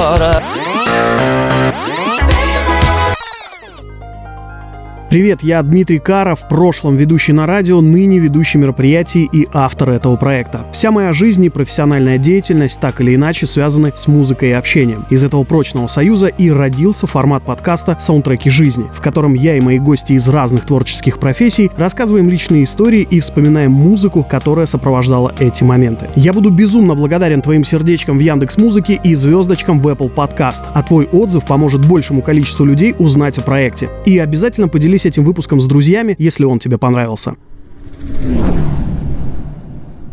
agora Привет, я Дмитрий Кара, в прошлом ведущий на радио, ныне ведущий мероприятий и автор этого проекта. Вся моя жизнь и профессиональная деятельность так или иначе связаны с музыкой и общением. Из этого прочного союза и родился формат подкаста «Саундтреки жизни», в котором я и мои гости из разных творческих профессий рассказываем личные истории и вспоминаем музыку, которая сопровождала эти моменты. Я буду безумно благодарен твоим сердечкам в Яндекс Музыке и звездочкам в Apple Podcast, а твой отзыв поможет большему количеству людей узнать о проекте. И обязательно поделись этим выпуском с друзьями, если он тебе понравился.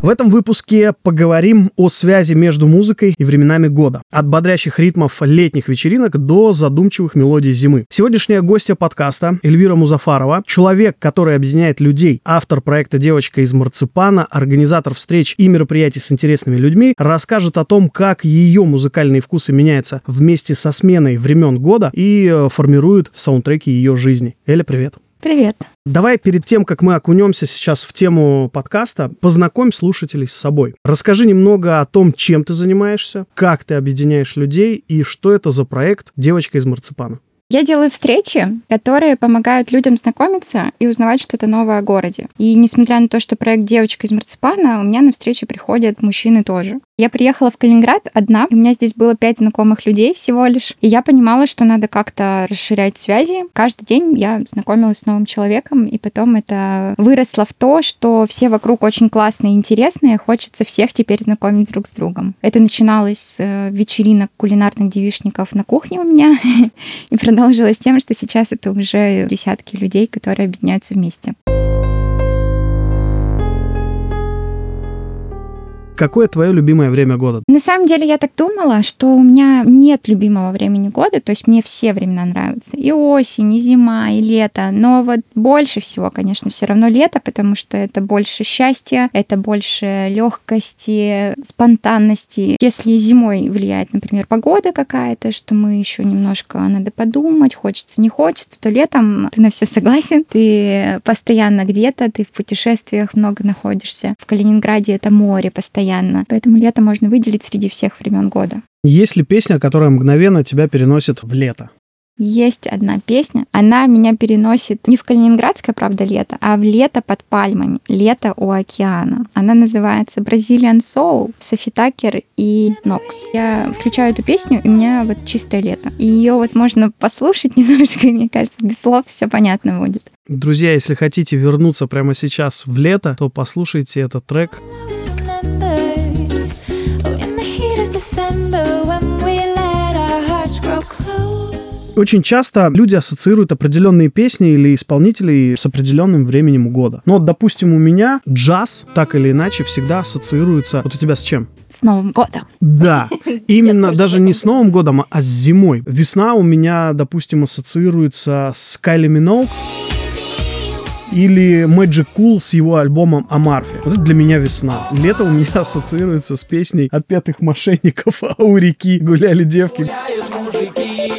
В этом выпуске поговорим о связи между музыкой и временами года. От бодрящих ритмов летних вечеринок до задумчивых мелодий зимы. Сегодняшняя гостья подкаста Эльвира Музафарова, человек, который объединяет людей, автор проекта «Девочка из марципана», организатор встреч и мероприятий с интересными людьми, расскажет о том, как ее музыкальные вкусы меняются вместе со сменой времен года и э, формируют саундтреки ее жизни. Эля, привет. Привет. Давай перед тем, как мы окунемся сейчас в тему подкаста, познакомь слушателей с собой. Расскажи немного о том, чем ты занимаешься, как ты объединяешь людей и что это за проект «Девочка из марципана». Я делаю встречи, которые помогают людям знакомиться и узнавать что-то новое о городе. И несмотря на то, что проект «Девочка из марципана», у меня на встречи приходят мужчины тоже. Я приехала в Калининград одна, у меня здесь было пять знакомых людей всего лишь. И я понимала, что надо как-то расширять связи. Каждый день я знакомилась с новым человеком, и потом это выросло в то, что все вокруг очень классные и интересные, хочется всех теперь знакомить друг с другом. Это начиналось с э, вечеринок кулинарных девишников на кухне у меня, и продолжилось тем, что сейчас это уже десятки людей, которые объединяются вместе. Какое твое любимое время года? На самом деле я так думала, что у меня нет любимого времени года, то есть мне все времена нравятся. И осень, и зима, и лето. Но вот больше всего, конечно, все равно лето, потому что это больше счастья, это больше легкости, спонтанности. Если зимой влияет, например, погода какая-то, что мы еще немножко надо подумать, хочется, не хочется, то летом ты на все согласен, ты постоянно где-то, ты в путешествиях много находишься. В Калининграде это море постоянно постоянно. Поэтому лето можно выделить среди всех времен года. Есть ли песня, которая мгновенно тебя переносит в лето? Есть одна песня. Она меня переносит не в калининградское, правда, лето, а в лето под пальмами. Лето у океана. Она называется Brazilian Soul, Софи Такер и Нокс. Я включаю эту песню, и у меня вот чистое лето. И ее вот можно послушать немножко, и мне кажется, без слов все понятно будет. Друзья, если хотите вернуться прямо сейчас в лето, то послушайте этот трек. Очень часто люди ассоциируют определенные песни или исполнителей с определенным временем года. Но, допустим, у меня джаз так или иначе всегда ассоциируется. Вот у тебя с чем? С Новым годом. Да, именно даже не с Новым годом, а с зимой. Весна у меня, допустим, ассоциируется с Кайли Миноуг или Magic Cool с его альбомом Амарфи. Вот это для меня весна. Лето у меня ассоциируется с песней «Отпетых мошенников», а у реки гуляли девки. Гуляют мужики,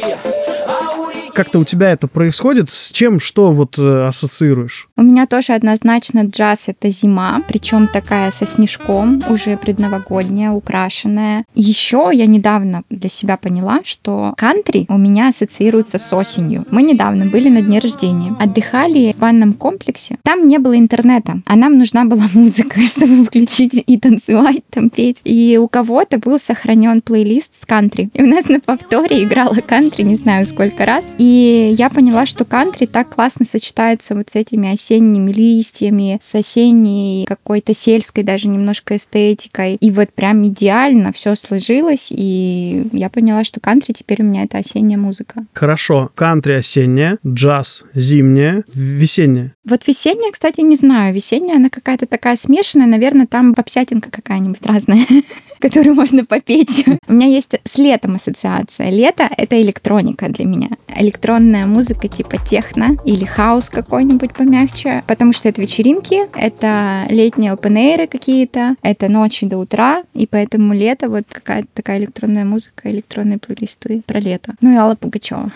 как-то у тебя это происходит? С чем, что вот э, ассоциируешь? У меня тоже однозначно джаз — это зима, причем такая со снежком, уже предновогодняя, украшенная. Еще я недавно для себя поняла, что кантри у меня ассоциируется с осенью. Мы недавно были на дне рождения, отдыхали в банном комплексе. Там не было интернета, а нам нужна была музыка, чтобы включить и танцевать, там петь. И у кого-то был сохранен плейлист с кантри. И у нас на повторе играла кантри, не знаю сколько раз. И и я поняла, что кантри так классно сочетается вот с этими осенними листьями, с осенней какой-то сельской даже немножко эстетикой. И вот прям идеально все сложилось, и я поняла, что кантри теперь у меня это осенняя музыка. Хорошо. Кантри осенняя, джаз зимняя, весенняя. Вот весенняя, кстати, не знаю. Весенняя, она какая-то такая смешанная. Наверное, там попсятинка какая-нибудь разная, которую можно попеть. У меня есть с летом ассоциация. Лето — это электроника для меня электронная музыка типа техно или хаос какой-нибудь помягче, потому что это вечеринки, это летние open какие-то, это ночи до утра, и поэтому лето вот какая-то такая электронная музыка, электронные плейлисты про лето. Ну и Алла Пугачева.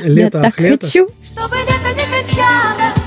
Лето, Я так лето. хочу. Чтобы лето не кончалось,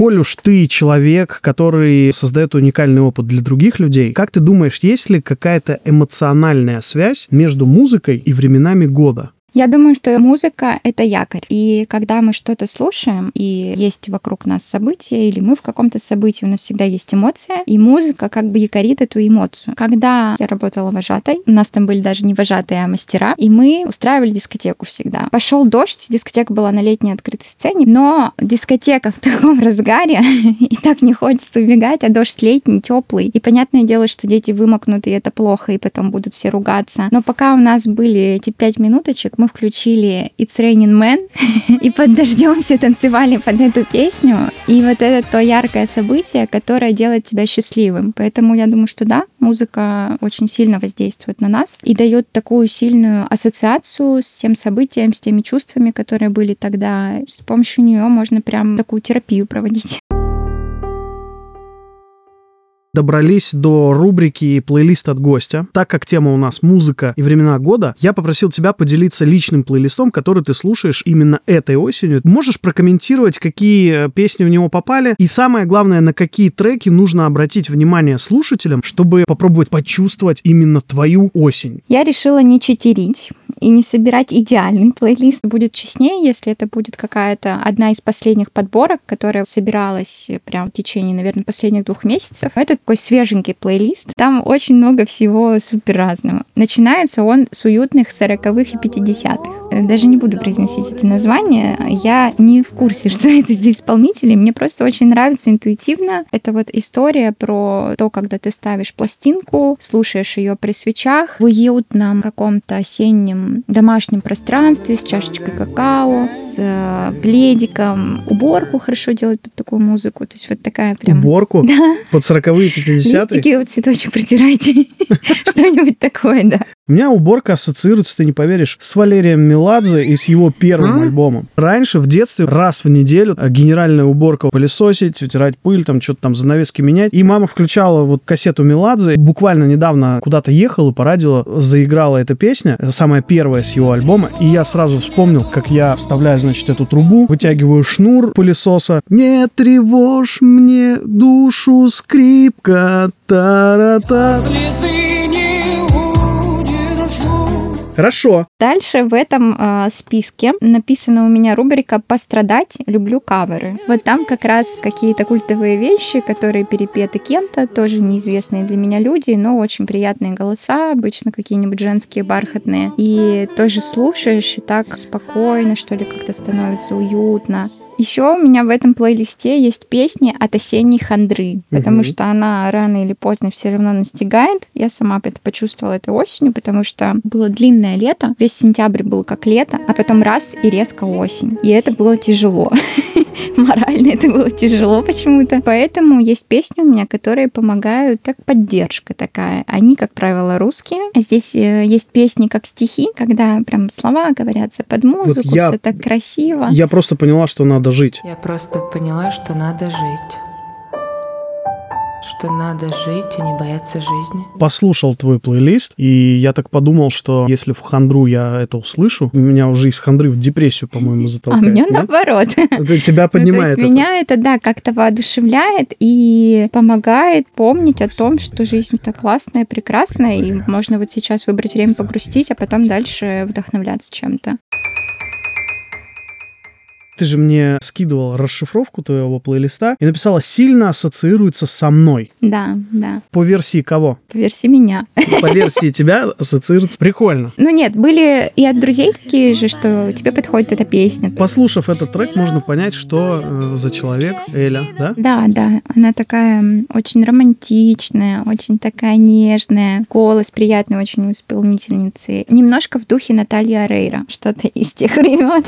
Коль уж ты человек, который создает уникальный опыт для других людей, как ты думаешь, есть ли какая-то эмоциональная связь между музыкой и временами года? Я думаю, что музыка — это якорь. И когда мы что-то слушаем, и есть вокруг нас события, или мы в каком-то событии, у нас всегда есть эмоция, и музыка как бы якорит эту эмоцию. Когда я работала вожатой, у нас там были даже не вожатые, а мастера, и мы устраивали дискотеку всегда. Пошел дождь, дискотека была на летней открытой сцене, но дискотека в таком разгаре, и так не хочется убегать, а дождь летний, теплый. И понятное дело, что дети вымокнут, и это плохо, и потом будут все ругаться. Но пока у нас были эти пять минуточек, мы включили It's Raining Man и под дождем все танцевали под эту песню. И вот это то яркое событие, которое делает тебя счастливым. Поэтому я думаю, что да, музыка очень сильно воздействует на нас и дает такую сильную ассоциацию с тем событием, с теми чувствами, которые были тогда. С помощью нее можно прям такую терапию проводить добрались до рубрики «Плейлист от гостя». Так как тема у нас музыка и времена года, я попросил тебя поделиться личным плейлистом, который ты слушаешь именно этой осенью. Можешь прокомментировать, какие песни в него попали, и самое главное, на какие треки нужно обратить внимание слушателям, чтобы попробовать почувствовать именно твою осень? Я решила не читерить и не собирать идеальный плейлист. Будет честнее, если это будет какая-то одна из последних подборок, которая собиралась прям в течение, наверное, последних двух месяцев. Это такой свеженький плейлист. Там очень много всего супер разного. Начинается он с уютных 40-х и 50-х. Даже не буду произносить эти названия. Я не в курсе, что это за исполнители. Мне просто очень нравится интуитивно. Это вот история про то, когда ты ставишь пластинку, слушаешь ее при свечах в уютном каком-то осеннем домашнем пространстве с чашечкой какао, с э, пледиком. Уборку хорошо делать под такую музыку. То есть вот такая прям... Уборку? Да. Под 40-е 50-е? Листики, вот цветочек протирайте. Что-нибудь такое, да. У меня уборка ассоциируется, ты не поверишь, с Валерием Меладзе и с его первым альбомом. Раньше, в детстве, раз в неделю э, генеральная уборка пылесосить, утирать пыль, там что-то там занавески менять. И мама включала вот кассету Меладзе. Буквально недавно куда-то ехал и по радио заиграла эта песня, самая первая с его альбома. И я сразу вспомнил, как я вставляю, значит, эту трубу, вытягиваю шнур пылесоса. Не тревожь мне душу скрипка, та-ра-та. Слезы Хорошо. Дальше в этом э, списке написана у меня рубрика «Пострадать. Люблю каверы». Вот там как раз какие-то культовые вещи, которые перепеты кем-то, тоже неизвестные для меня люди, но очень приятные голоса, обычно какие-нибудь женские бархатные. И тоже слушаешь, и так спокойно, что ли, как-то становится уютно. Еще у меня в этом плейлисте есть песни от осенней хандры, потому угу. что она рано или поздно все равно настигает. Я сама это почувствовала этой осенью, потому что было длинное лето, весь сентябрь был как лето, а потом раз и резко осень. И это было тяжело. Морально это было тяжело почему-то. Поэтому есть песни у меня, которые помогают как поддержка такая. Они, как правило, русские. А здесь э, есть песни как стихи, когда прям слова говорятся под музыку, вот я, все так красиво. Я просто поняла, что надо жить. Я просто поняла, что надо жить что надо жить и не бояться жизни. Послушал твой плейлист, и я так подумал, что если в хандру я это услышу, меня уже из хандры в депрессию, по-моему, затолкает. А меня нет? наоборот. Это тебя поднимает. Ну, то есть меня это, да, как-то воодушевляет и помогает помнить о том, что жизнь-то классная, прекрасная, и можно вот сейчас выбрать время погрустить, а потом дальше вдохновляться чем-то. Ты же мне скидывала расшифровку твоего плейлиста и написала «сильно ассоциируется со мной». Да, да. По версии кого? По версии меня. По версии тебя ассоциируется. Прикольно. Ну нет, были и от друзей такие же, что тебе подходит эта песня. Послушав этот трек, можно понять, что э, за человек Эля, да? Да, да. Она такая очень романтичная, очень такая нежная. Голос приятный очень у исполнительницы. Немножко в духе Натальи Арейра. Что-то из тех времен.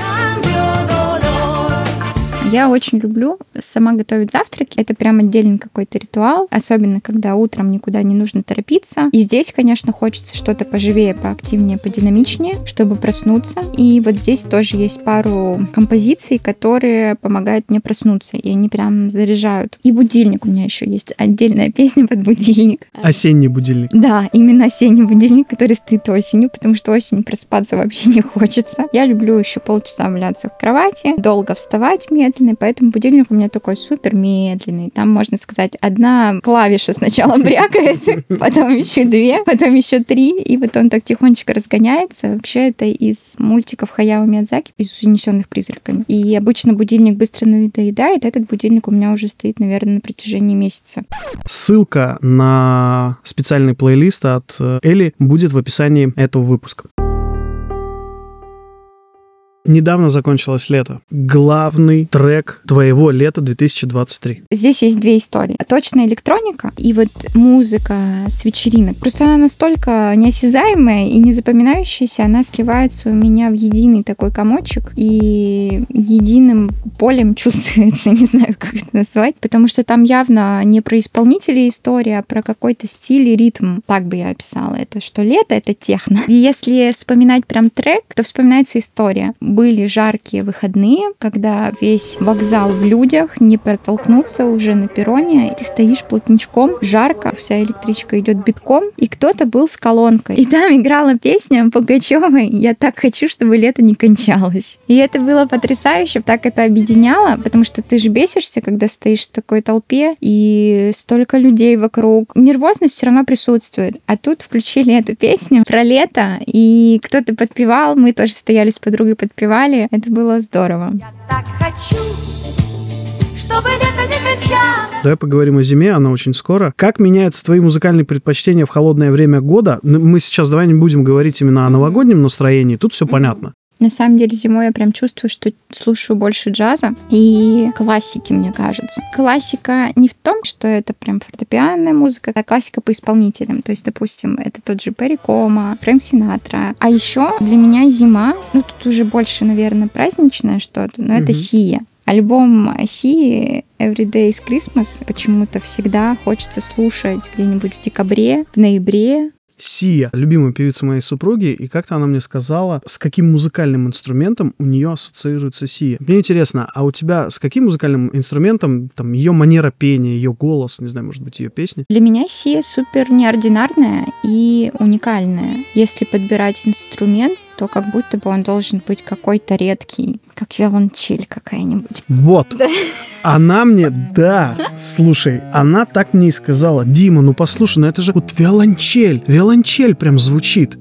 Я очень люблю сама готовить завтраки. Это прям отдельный какой-то ритуал, особенно когда утром никуда не нужно торопиться. И здесь, конечно, хочется что-то поживее, поактивнее, подинамичнее, чтобы проснуться. И вот здесь тоже есть пару композиций, которые помогают мне проснуться, и они прям заряжают. И будильник у меня еще есть отдельная песня под будильник. Осенний будильник. Да, именно осенний будильник, который стоит осенью, потому что осенью просыпаться вообще не хочется. Я люблю еще полчаса валяться в кровати, долго вставать медленно, медленный, поэтому будильник у меня такой супер медленный. Там, можно сказать, одна клавиша сначала брякает, потом еще две, потом еще три, и потом так тихонечко разгоняется. Вообще это из мультиков Хаяо Миядзаки, из «Унесенных призраками». И обычно будильник быстро надоедает, этот будильник у меня уже стоит, наверное, на протяжении месяца. Ссылка на специальный плейлист от Эли будет в описании этого выпуска. Недавно закончилось лето. Главный трек твоего лета 2023. Здесь есть две истории. Точная электроника и вот музыка с вечеринок. Просто она настолько неосязаемая и незапоминающаяся, она сливается у меня в единый такой комочек и единым полем чувствуется, не знаю, как это назвать, потому что там явно не про исполнителей история, а про какой-то стиль и ритм. Так бы я описала это, что лето — это техно. И если вспоминать прям трек, то вспоминается история были жаркие выходные, когда весь вокзал в людях, не протолкнуться уже на перроне, и ты стоишь плотничком, жарко, вся электричка идет битком, и кто-то был с колонкой. И там играла песня Пугачевой «Я так хочу, чтобы лето не кончалось». И это было потрясающе, так это объединяло, потому что ты же бесишься, когда стоишь в такой толпе, и столько людей вокруг. Нервозность все равно присутствует. А тут включили эту песню про лето, и кто-то подпевал, мы тоже стояли с подругой подпевали, танцевали. Это было здорово. Я так хочу, чтобы лето не кончалось. Давай поговорим о зиме, она очень скоро. Как меняются твои музыкальные предпочтения в холодное время года? Ну, мы сейчас давай не будем говорить именно о новогоднем настроении, тут все понятно. На самом деле зимой я прям чувствую, что слушаю больше джаза и классики, мне кажется. Классика не в том, что это прям фортепианная музыка, а классика по исполнителям. То есть, допустим, это тот же Перри Кома, Фрэнк Синатра. А еще для меня зима, ну тут уже больше, наверное, праздничное что-то, но mm-hmm. это Сия. Альбом Си Every Day is Christmas почему-то всегда хочется слушать где-нибудь в декабре, в ноябре, Сия, любимая певица моей супруги, и как-то она мне сказала, с каким музыкальным инструментом у нее ассоциируется Сия. Мне интересно, а у тебя с каким музыкальным инструментом, там, ее манера пения, ее голос, не знаю, может быть, ее песни? Для меня Сия супер неординарная и уникальная. Если подбирать инструмент, то как будто бы он должен быть какой-то редкий, как виолончель какая-нибудь. Вот. Да. Она мне, да, слушай, она так мне и сказала, Дима, ну послушай, ну это же вот виолончель, виолончель прям звучит.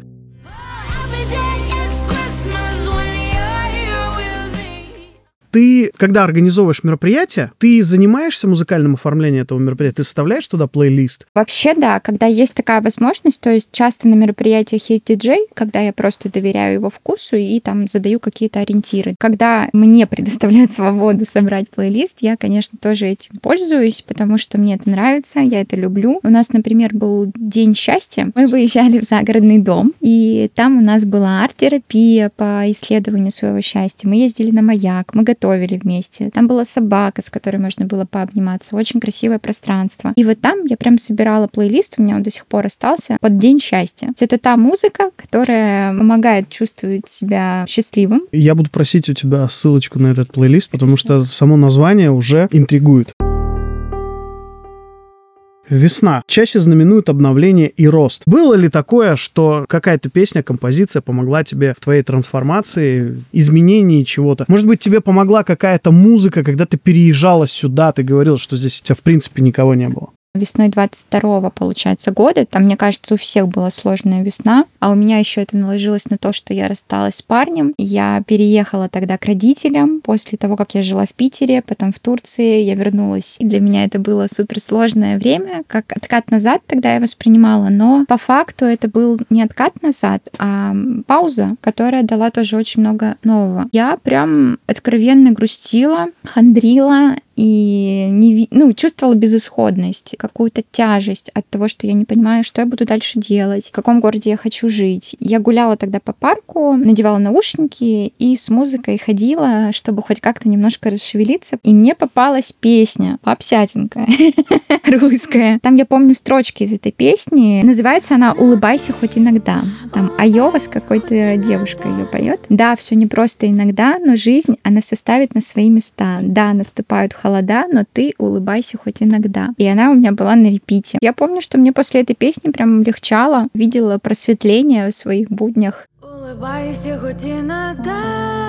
Ты, когда организовываешь мероприятие, ты занимаешься музыкальным оформлением этого мероприятия, ты составляешь туда плейлист? Вообще, да, когда есть такая возможность, то есть часто на мероприятиях есть диджей, когда я просто доверяю его вкусу и там задаю какие-то ориентиры. Когда мне предоставляют свободу собрать плейлист, я, конечно, тоже этим пользуюсь, потому что мне это нравится, я это люблю. У нас, например, был День счастья. Мы выезжали в загородный дом, и там у нас была арт-терапия по исследованию своего счастья. Мы ездили на маяк, мы готовили вместе. Там была собака, с которой можно было пообниматься. Очень красивое пространство. И вот там я прям собирала плейлист, у меня он до сих пор остался, под День счастья. Это та музыка, которая помогает чувствовать себя счастливым. Я буду просить у тебя ссылочку на этот плейлист, потому что само название уже интригует. Весна чаще знаменует обновление и рост. Было ли такое, что какая-то песня, композиция помогла тебе в твоей трансформации, изменении чего-то? Может быть, тебе помогла какая-то музыка, когда ты переезжала сюда, ты говорил, что здесь у тебя в принципе никого не было? Весной 22 получается, года. Там, мне кажется, у всех была сложная весна. А у меня еще это наложилось на то, что я рассталась с парнем. Я переехала тогда к родителям после того, как я жила в Питере, потом в Турции. Я вернулась. И для меня это было суперсложное время, как откат назад тогда я воспринимала. Но по факту это был не откат назад, а пауза, которая дала тоже очень много нового. Я прям откровенно грустила, хандрила и не, ну, чувствовала безысходность, какую-то тяжесть от того, что я не понимаю, что я буду дальше делать, в каком городе я хочу жить. Я гуляла тогда по парку, надевала наушники и с музыкой ходила, чтобы хоть как-то немножко расшевелиться. И мне попалась песня «Попсятинка» русская. Там я помню строчки из этой песни. Называется она «Улыбайся хоть иногда». Там Айова с какой-то девушкой ее поет. Да, все не просто иногда, но жизнь, она все ставит на свои места. Да, наступают холода, холода, но ты улыбайся хоть иногда. И она у меня была на репите. Я помню, что мне после этой песни прям легчало, видела просветление в своих буднях. Улыбайся хоть иногда.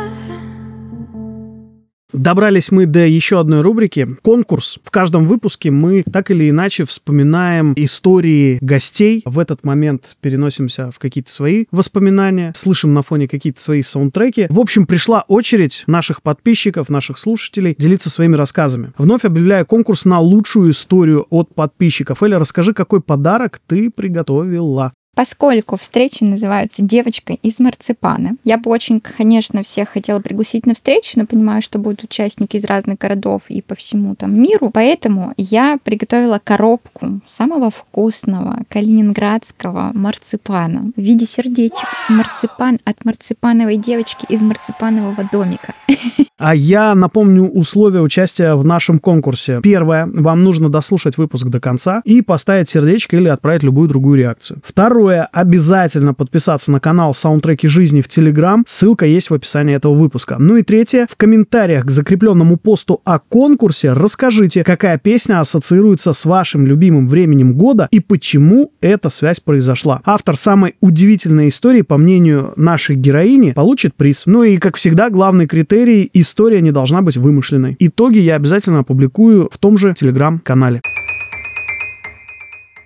Добрались мы до еще одной рубрики «Конкурс». В каждом выпуске мы так или иначе вспоминаем истории гостей. В этот момент переносимся в какие-то свои воспоминания, слышим на фоне какие-то свои саундтреки. В общем, пришла очередь наших подписчиков, наших слушателей делиться своими рассказами. Вновь объявляю конкурс на лучшую историю от подписчиков. Эля, расскажи, какой подарок ты приготовила? Поскольку встречи называются «Девочка из марципана», я бы очень, конечно, всех хотела пригласить на встречу, но понимаю, что будут участники из разных городов и по всему там миру, поэтому я приготовила коробку самого вкусного калининградского марципана в виде сердечек. Марципан от марципановой девочки из марципанового домика. А я напомню условия участия в нашем конкурсе. Первое. Вам нужно дослушать выпуск до конца и поставить сердечко или отправить любую другую реакцию. Второе обязательно подписаться на канал Саундтреки жизни в Телеграм. Ссылка есть в описании этого выпуска. Ну и третье, в комментариях к закрепленному посту о конкурсе расскажите, какая песня ассоциируется с вашим любимым временем года и почему эта связь произошла. Автор самой удивительной истории, по мнению нашей героини, получит приз. Ну и, как всегда, главный критерий – история не должна быть вымышленной. Итоги я обязательно опубликую в том же Телеграм-канале.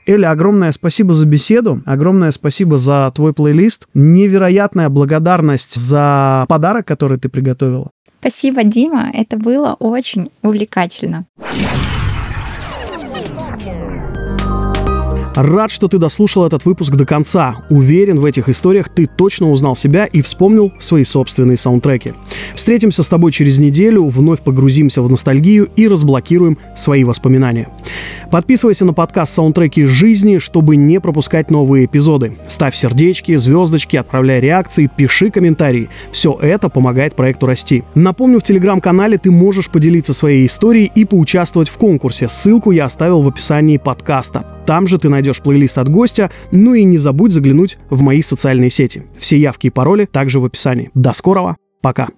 Эля, огромное спасибо за беседу, огромное спасибо за твой плейлист, невероятная благодарность за подарок, который ты приготовила. Спасибо, Дима, это было очень увлекательно. Рад, что ты дослушал этот выпуск до конца. Уверен, в этих историях ты точно узнал себя и вспомнил свои собственные саундтреки. Встретимся с тобой через неделю, вновь погрузимся в ностальгию и разблокируем свои воспоминания. Подписывайся на подкаст «Саундтреки жизни», чтобы не пропускать новые эпизоды. Ставь сердечки, звездочки, отправляй реакции, пиши комментарии. Все это помогает проекту расти. Напомню, в телеграм-канале ты можешь поделиться своей историей и поучаствовать в конкурсе. Ссылку я оставил в описании подкаста. Там же ты найдешь плейлист от гостя, ну и не забудь заглянуть в мои социальные сети. Все явки и пароли также в описании. До скорого, пока!